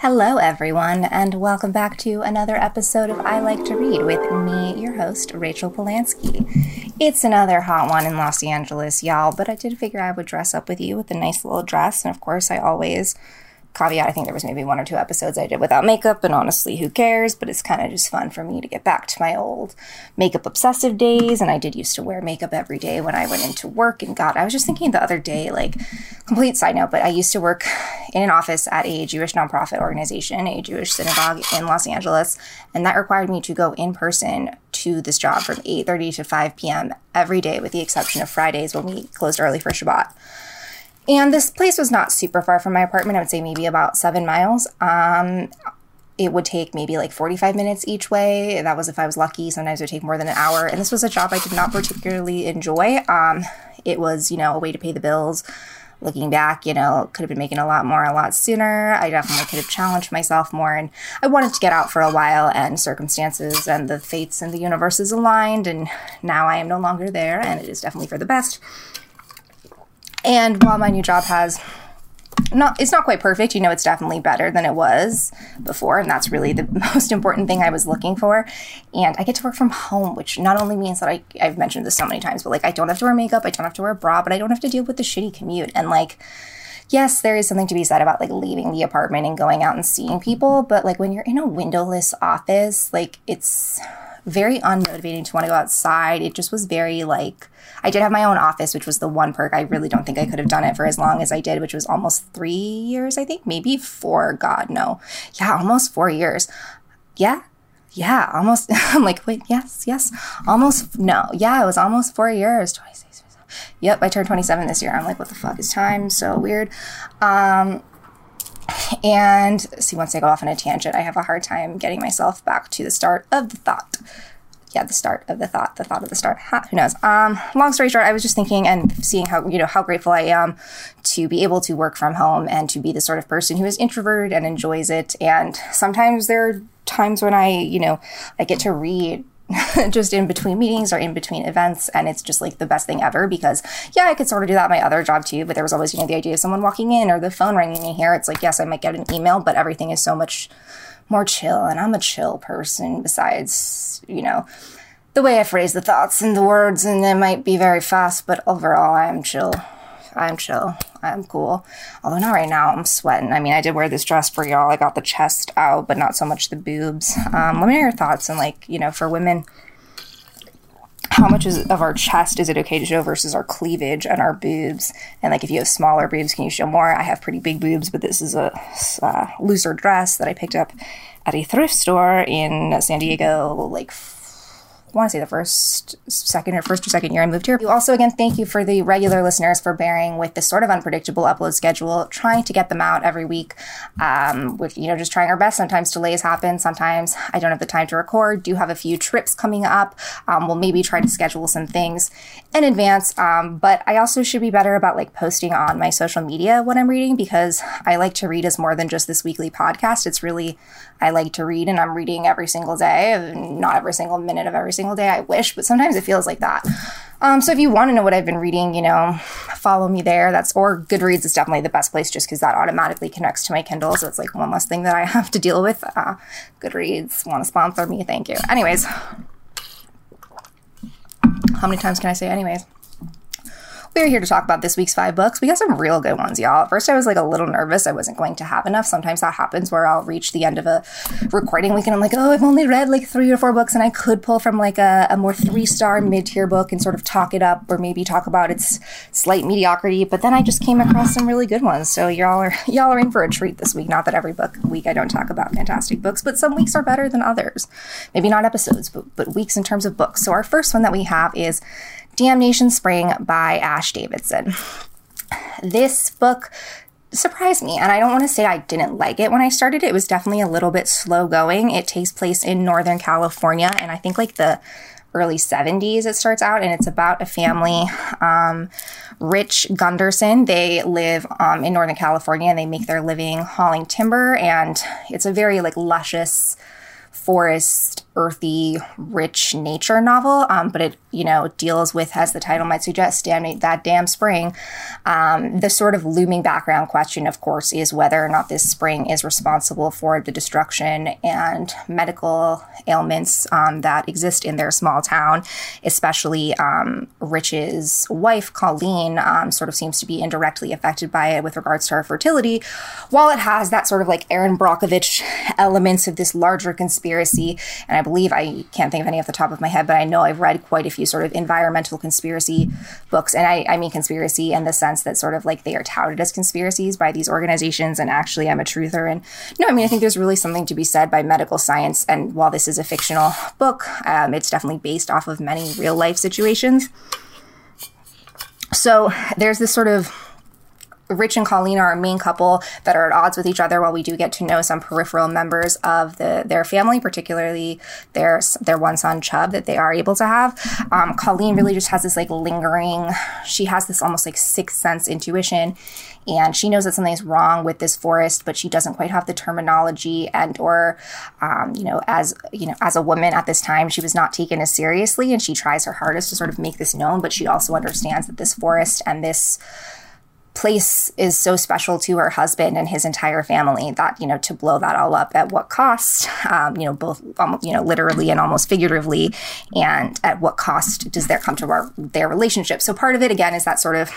Hello, everyone, and welcome back to another episode of I Like to Read with me, your host, Rachel Polanski. It's another hot one in Los Angeles, y'all, but I did figure I would dress up with you with a nice little dress, and of course, I always caveat, I think there was maybe one or two episodes I did without makeup, and honestly, who cares? But it's kind of just fun for me to get back to my old makeup obsessive days. And I did used to wear makeup every day when I went into work. And God, I was just thinking the other day, like, complete side note, but I used to work in an office at a Jewish nonprofit organization, a Jewish synagogue in Los Angeles, and that required me to go in person to this job from 8:30 to 5 p.m. every day, with the exception of Fridays when we closed early for Shabbat. And this place was not super far from my apartment. I would say maybe about seven miles. Um, it would take maybe like 45 minutes each way. That was if I was lucky. Sometimes it would take more than an hour. And this was a job I did not particularly enjoy. Um, it was, you know, a way to pay the bills. Looking back, you know, could have been making a lot more a lot sooner. I definitely could have challenged myself more. And I wanted to get out for a while, and circumstances and the fates and the universes aligned. And now I am no longer there, and it is definitely for the best. And while my new job has not it's not quite perfect, you know, it's definitely better than it was before, and that's really the most important thing I was looking for. And I get to work from home, which not only means that I I've mentioned this so many times, but like I don't have to wear makeup, I don't have to wear a bra, but I don't have to deal with the shitty commute. And like yes, there is something to be said about like leaving the apartment and going out and seeing people, but like when you're in a windowless office, like it's very unmotivating to want to go outside. It just was very like I did have my own office, which was the one perk. I really don't think I could have done it for as long as I did, which was almost three years, I think, maybe four. God, no. Yeah, almost four years. Yeah. Yeah, almost. I'm like, wait, yes, yes. Almost, no. Yeah, it was almost four years. 26, Yep, I turned 27 this year. I'm like, what the fuck is time? So weird. Um, and see, once I go off on a tangent, I have a hard time getting myself back to the start of the thought yeah, the start of the thought, the thought of the start. Ha, who knows? Um, long story short, I was just thinking and seeing how you know how grateful I am to be able to work from home and to be the sort of person who is introverted and enjoys it. And sometimes there are times when I, you know, I get to read just in between meetings or in between events and it's just like the best thing ever because yeah i could sort of do that at my other job too but there was always you know the idea of someone walking in or the phone ringing in here it's like yes i might get an email but everything is so much more chill and I'm a chill person besides, you know, the way I phrase the thoughts and the words and it might be very fast, but overall I am chill. I'm chill. I'm cool. Although not right now. I'm sweating. I mean, I did wear this dress for y'all. I got the chest out, but not so much the boobs. Um, let me know your thoughts and like, you know, for women, how much is, of our chest is it okay to show versus our cleavage and our boobs? And like, if you have smaller boobs, can you show more? I have pretty big boobs, but this is a uh, looser dress that I picked up at a thrift store in San Diego like I want to say the first, second, or first or second year I moved here. You also, again, thank you for the regular listeners for bearing with this sort of unpredictable upload schedule, trying to get them out every week. Um, with you know, just trying our best. Sometimes delays happen. Sometimes I don't have the time to record. Do have a few trips coming up. Um, we'll maybe try to schedule some things in advance. Um, but I also should be better about like posting on my social media what I'm reading because I like to read as more than just this weekly podcast. It's really I like to read, and I'm reading every single day, not every single minute of every single day. I wish, but sometimes it feels like that. Um, so if you want to know what I've been reading, you know, follow me there. That's or Goodreads is definitely the best place just because that automatically connects to my Kindle. So it's like one less thing that I have to deal with. Uh, Goodreads want to sponsor me? Thank you. Anyways, how many times can I say anyways? We're here to talk about this week's five books. We got some real good ones, y'all. At first, I was like a little nervous. I wasn't going to have enough. Sometimes that happens where I'll reach the end of a recording week and I'm like, oh, I've only read like three or four books, and I could pull from like a, a more three star mid tier book and sort of talk it up or maybe talk about its slight mediocrity. But then I just came across some really good ones. So y'all are y'all are in for a treat this week. Not that every book week I don't talk about fantastic books, but some weeks are better than others. Maybe not episodes, but but weeks in terms of books. So our first one that we have is Damnation Spring by Ash Davidson. This book surprised me, and I don't want to say I didn't like it when I started. It was definitely a little bit slow going. It takes place in Northern California, and I think like the early 70s it starts out and it's about a family um, rich Gundersen they live um, in northern california and they make their living hauling timber and it's a very like luscious forest earthy, rich nature novel, um, but it, you know, deals with, as the title might suggest, damn that damn spring. Um, the sort of looming background question, of course, is whether or not this spring is responsible for the destruction and medical ailments um, that exist in their small town, especially um, Rich's wife, Colleen, um, sort of seems to be indirectly affected by it with regards to her fertility, while it has that sort of like Erin Brockovich elements of this larger conspiracy. And I believe I can't think of any off the top of my head, but I know I've read quite a few sort of environmental conspiracy books. And I, I mean conspiracy in the sense that sort of like they are touted as conspiracies by these organizations, and actually I'm a truther. And no, I mean, I think there's really something to be said by medical science. And while this is a fictional book, um, it's definitely based off of many real life situations. So there's this sort of Rich and Colleen are a main couple that are at odds with each other while we do get to know some peripheral members of the their family, particularly their their one son Chub that they are able to have. Um, Colleen really just has this like lingering, she has this almost like sixth sense intuition and she knows that something's wrong with this forest but she doesn't quite have the terminology and or um, you know as you know as a woman at this time she was not taken as seriously and she tries her hardest to sort of make this known but she also understands that this forest and this place is so special to her husband and his entire family that you know to blow that all up at what cost um, you know both um, you know literally and almost figuratively and at what cost does there come to our, their relationship so part of it again is that sort of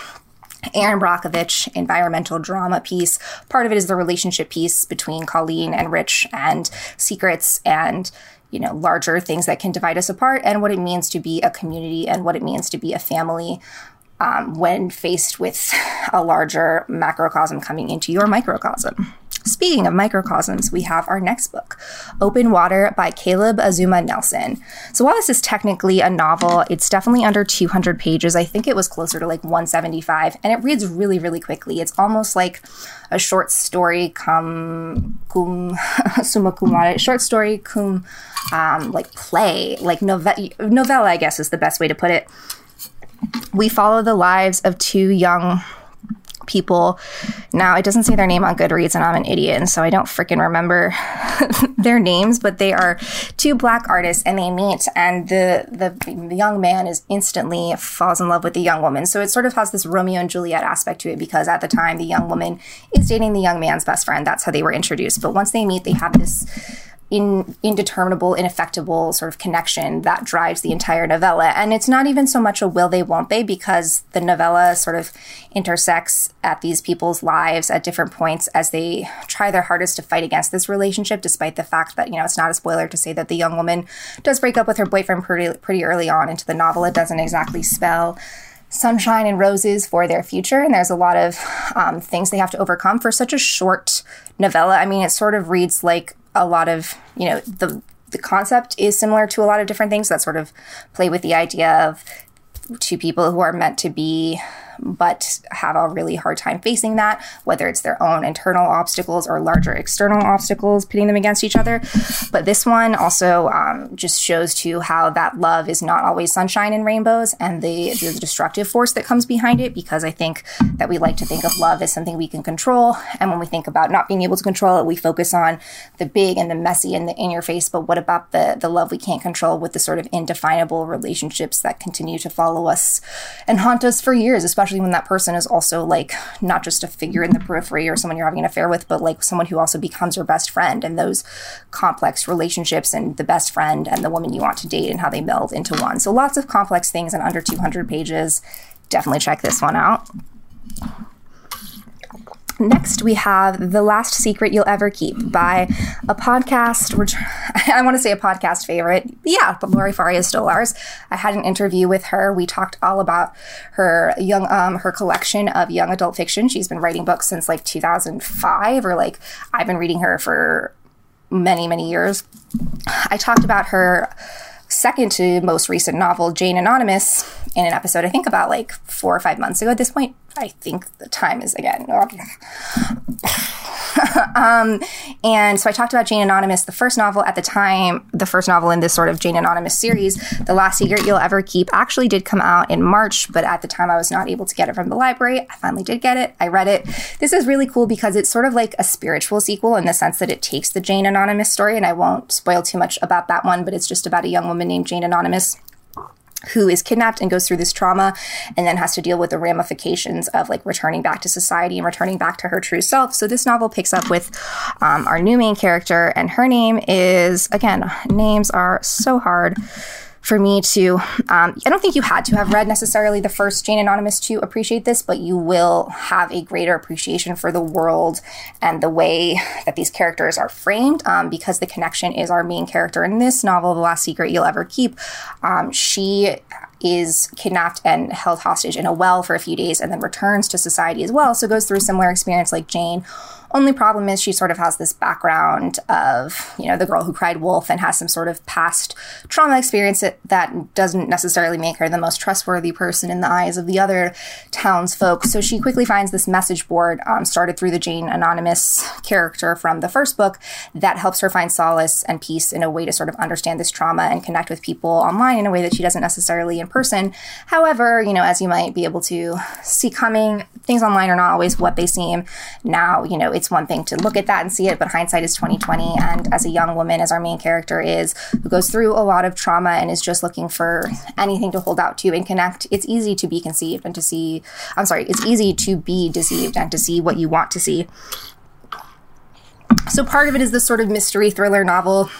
Erin Brockovich environmental drama piece. Part of it is the relationship piece between Colleen and Rich and secrets and you know larger things that can divide us apart and what it means to be a community and what it means to be a family um, when faced with a larger macrocosm coming into your microcosm. Speaking of microcosms, we have our next book, Open Water by Caleb Azumah Nelson. So while this is technically a novel, it's definitely under 200 pages. I think it was closer to like 175, and it reads really, really quickly. It's almost like a short story cum cum summa cum laude, short story cum um, like play, like novella, novella, I guess is the best way to put it we follow the lives of two young people. Now, it doesn't say their name on Goodreads, and I'm an idiot, and so I don't freaking remember their names, but they are two black artists, and they meet, and the, the young man is instantly falls in love with the young woman. So it sort of has this Romeo and Juliet aspect to it because at the time, the young woman is dating the young man's best friend. That's how they were introduced. But once they meet, they have this in, indeterminable, ineffectual sort of connection that drives the entire novella. And it's not even so much a will they, won't they, because the novella sort of intersects at these people's lives at different points as they try their hardest to fight against this relationship, despite the fact that, you know, it's not a spoiler to say that the young woman does break up with her boyfriend pretty, pretty early on into the novel. It doesn't exactly spell sunshine and roses for their future. And there's a lot of um, things they have to overcome for such a short novella. I mean, it sort of reads like a lot of you know the the concept is similar to a lot of different things that sort of play with the idea of two people who are meant to be but have a really hard time facing that, whether it's their own internal obstacles or larger external obstacles pitting them against each other. But this one also um, just shows to how that love is not always sunshine and rainbows and the, the destructive force that comes behind it, because I think that we like to think of love as something we can control. And when we think about not being able to control it, we focus on the big and the messy and the in your face. But what about the, the love we can't control with the sort of indefinable relationships that continue to follow us and haunt us for years, especially especially when that person is also like not just a figure in the periphery or someone you're having an affair with, but like someone who also becomes your best friend and those complex relationships and the best friend and the woman you want to date and how they meld into one. So lots of complex things in under 200 pages. Definitely check this one out. Next, we have The Last Secret You'll Ever Keep by a podcast, which I want to say a podcast favorite. Yeah, but Laurie Faria Stolarz. I had an interview with her. We talked all about her young, um, her collection of young adult fiction. She's been writing books since like 2005, or like I've been reading her for many, many years. I talked about her second to most recent novel, Jane Anonymous, in an episode, I think about like four or five months ago at this point. I think the time is again. um, and so I talked about Jane Anonymous, the first novel at the time, the first novel in this sort of Jane Anonymous series. The Last Secret You'll Ever Keep actually did come out in March, but at the time I was not able to get it from the library. I finally did get it. I read it. This is really cool because it's sort of like a spiritual sequel in the sense that it takes the Jane Anonymous story, and I won't spoil too much about that one, but it's just about a young woman named Jane Anonymous who is kidnapped and goes through this trauma and then has to deal with the ramifications of like returning back to society and returning back to her true self. So this novel picks up with um, our new main character, and her name is again, names are so hard for me to um, i don't think you had to have read necessarily the first jane anonymous to appreciate this but you will have a greater appreciation for the world and the way that these characters are framed um, because the connection is our main character in this novel the last secret you'll ever keep. Um, she is kidnapped and held hostage in a well for a few days and then returns to society as well so goes through a similar experience like jane only problem is she sort of has this background of, you know, the girl who cried wolf and has some sort of past trauma experience that, that doesn't necessarily make her the most trustworthy person in the eyes of the other townsfolk. So she quickly finds this message board um, started through the Jane Anonymous character from the first book that helps her find solace and peace in a way to sort of understand this trauma and connect with people online in a way that she doesn't necessarily in person. However, you know, as you might be able to see coming, things online are not always what they seem. Now, you know, it's one thing to look at that and see it, but hindsight is 2020. And as a young woman, as our main character is, who goes through a lot of trauma and is just looking for anything to hold out to and connect, it's easy to be conceived and to see, I'm sorry, it's easy to be deceived and to see what you want to see. So part of it is this sort of mystery thriller novel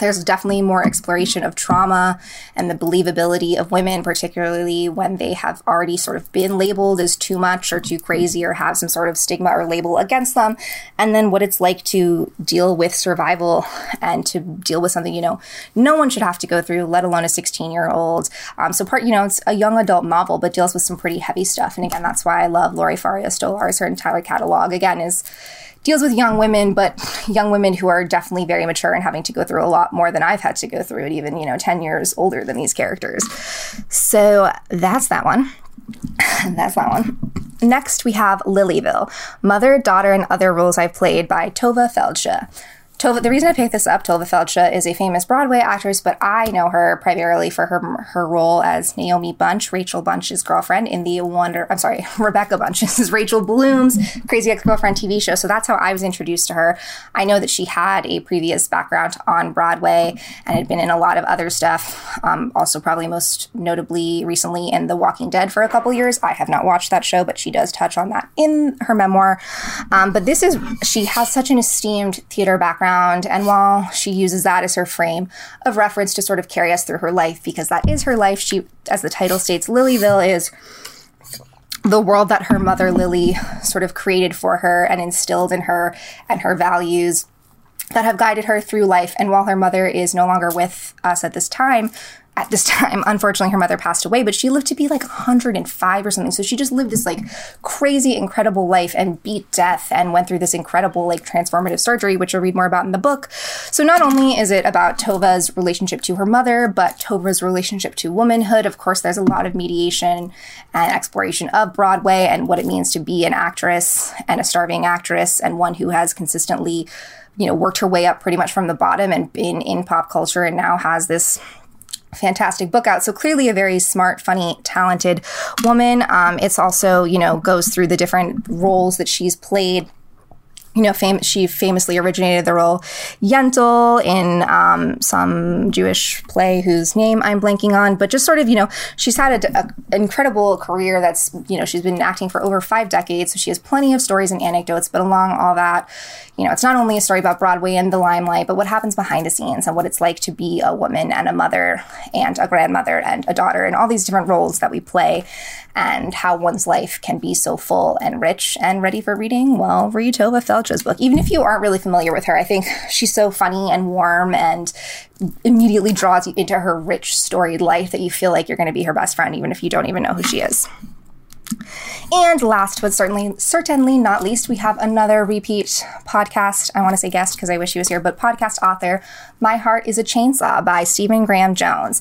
there's definitely more exploration of trauma and the believability of women, particularly when they have already sort of been labeled as too much or too crazy or have some sort of stigma or label against them. And then what it's like to deal with survival and to deal with something, you know, no one should have to go through, let alone a 16 year old. Um, so, part, you know, it's a young adult novel, but deals with some pretty heavy stuff. And again, that's why I love Laurie Faria Stolarz. Her entire catalog, again, is deals with young women, but young women who are definitely very mature and having to go through a lot more than I've had to go through, and even, you know, 10 years older than these characters. So that's that one. that's that one. Next, we have Lilyville Mother, Daughter, and Other Roles I've Played by Tovah Feldshuh. Tovah, the reason I picked this up, Tovah Feldshuh is a famous Broadway actress, but I know her primarily for her her role as Naomi Bunch, Rachel Bunch's girlfriend in the Wonder. I'm sorry, Rebecca Bunch. This is Rachel Bloom's Crazy Ex-Girlfriend TV show. So that's how I was introduced to her. I know that she had a previous background on Broadway and had been in a lot of other stuff. Um, also, probably most notably recently in The Walking Dead for a couple years. I have not watched that show, but she does touch on that in her memoir. Um, but this is she has such an esteemed theater background around. And while she uses that as her frame of reference to sort of carry us through her life, because that is her life, she, as the title states, Lilyville is the world that her mother Lily sort of created for her and instilled in her and her values that have guided her through life. And while her mother is no longer with us at this time, at this time, unfortunately, her mother passed away, but she lived to be like 105 or something. So she just lived this like crazy, incredible life and beat death and went through this incredible, like transformative surgery, which you'll read more about in the book. So not only is it about Tovah's relationship to her mother, but Tovah's relationship to womanhood. Of course, there's a lot of mediation and exploration of Broadway and what it means to be an actress and a starving actress and one who has consistently, you know, worked her way up pretty much from the bottom and been in pop culture and now has this fantastic book out. So clearly a very smart, funny, talented woman. Um, it's also, you know, goes through the different roles that she's played you know, fam- she famously originated the role Yentl in um, some Jewish play whose name I'm blanking on, but just sort of, you know, she's had an incredible career that's, you know, she's been acting for over five decades, so she has plenty of stories and anecdotes, but along all that, you know, it's not only a story about Broadway and the limelight, but what happens behind the scenes and what it's like to be a woman and a mother and a grandmother and a daughter and all these different roles that we play and how one's life can be so full and rich and ready for reading. Well, read Tovah Feldshuh's book. Even if you aren't really familiar with her, I think she's so funny and warm and immediately draws you into her rich, storied life that you feel like you're going to be her best friend, even if you don't even know who she is. And last but certainly certainly not least, we have another repeat podcast. I want to say guest because I wish he was here, but podcast author, My Heart is a Chainsaw by Stephen Graham Jones.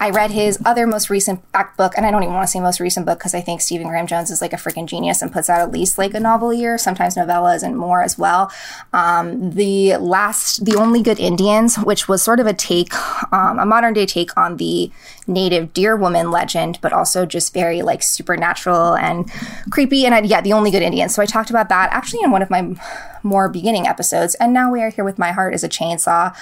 I read his other most recent book, and I don't even want to say most recent book because I think Stephen Graham Jones is like a freaking genius and puts out at least like a novel a year, sometimes novellas and more as well. Um, the last, The Only Good Indians, which was sort of a take, um, a modern day take on the native deer woman legend, but also just very like supernatural and creepy. And I, yeah, The Only Good Indians. So I talked about that actually in one of my more beginning episodes. And now we are here with My Heart is a Chainsaw.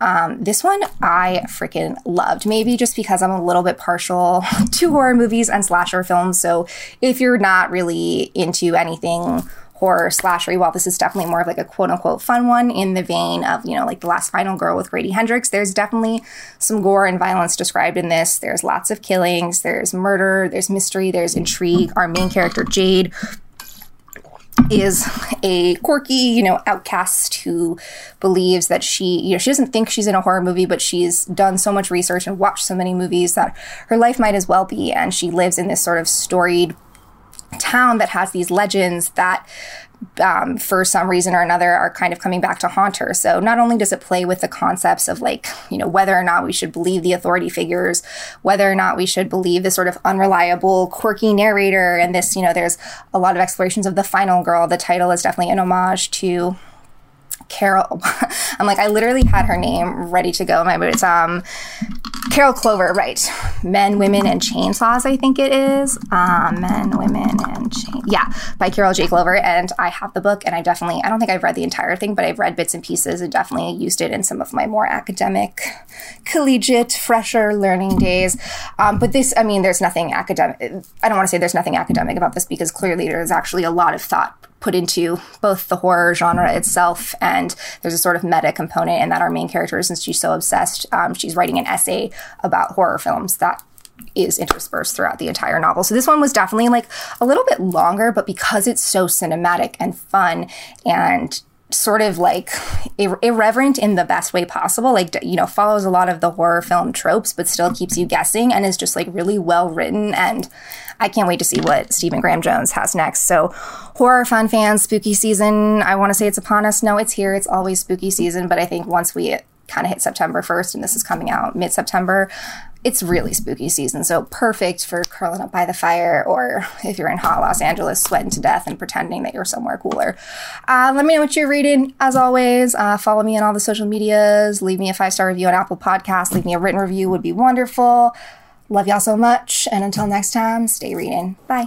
Um, this one I freaking loved. Maybe just because I'm a little bit partial to horror movies and slasher films. So if you're not really into anything horror slashery, while this is definitely more of like a quote unquote fun one in the vein of, you know, like The Last Final Girl with Grady Hendrix, there's definitely some gore and violence described in this. There's lots of killings, there's murder, there's mystery, there's intrigue. Our main character, Jade, is a quirky, you know, outcast who believes that she, you know, she doesn't think she's in a horror movie, but she's done so much research and watched so many movies that her life might as well be. And she lives in this sort of storied town that has these legends that um, for some reason or another are kind of coming back to haunt her. So not only does it play with the concepts of like, you know, whether or not we should believe the authority figures, whether or not we should believe this sort of unreliable, quirky narrator, and this, you know, there's a lot of explorations of the final girl. The title is definitely an homage to Carol. I'm like, I literally had her name ready to go. in My it's um Carol Clover, right? Men, Women, and Chainsaws, I think it is. Um, Men, Women, and Chain. Yeah, by Carol J. Clover. And I have the book, and I definitely, I don't think I've read the entire thing, but I've read bits and pieces and definitely used it in some of my more academic, collegiate, fresher learning days. Um, but this, I mean, there's nothing academic. I don't want to say there's nothing academic about this because clearly there's actually a lot of thought put into both the horror genre itself and there's a sort of meta component in that our main character, since she's so obsessed, um, she's writing an essay about horror films that is interspersed throughout the entire novel. So this one was definitely like a little bit longer, but because it's so cinematic and fun and sort of like ir- irreverent in the best way possible like you know follows a lot of the horror film tropes but still keeps you guessing and is just like really well written and I can't wait to see what Stephen Graham Jones has next. So, horror fun fans, spooky season. I want to say it's upon us. No, it's here. It's always spooky season, but I think once we kind of hit September 1st and this is coming out mid September, it's really spooky season, so perfect for curling up by the fire, or if you're in hot Los Angeles, sweating to death and pretending that you're somewhere cooler. Uh, let me know what you're reading. As always, uh, follow me on all the social medias. Leave me a five star review on Apple Podcasts. Leave me a written review would be wonderful. Love y'all so much, and until next time, stay reading. Bye.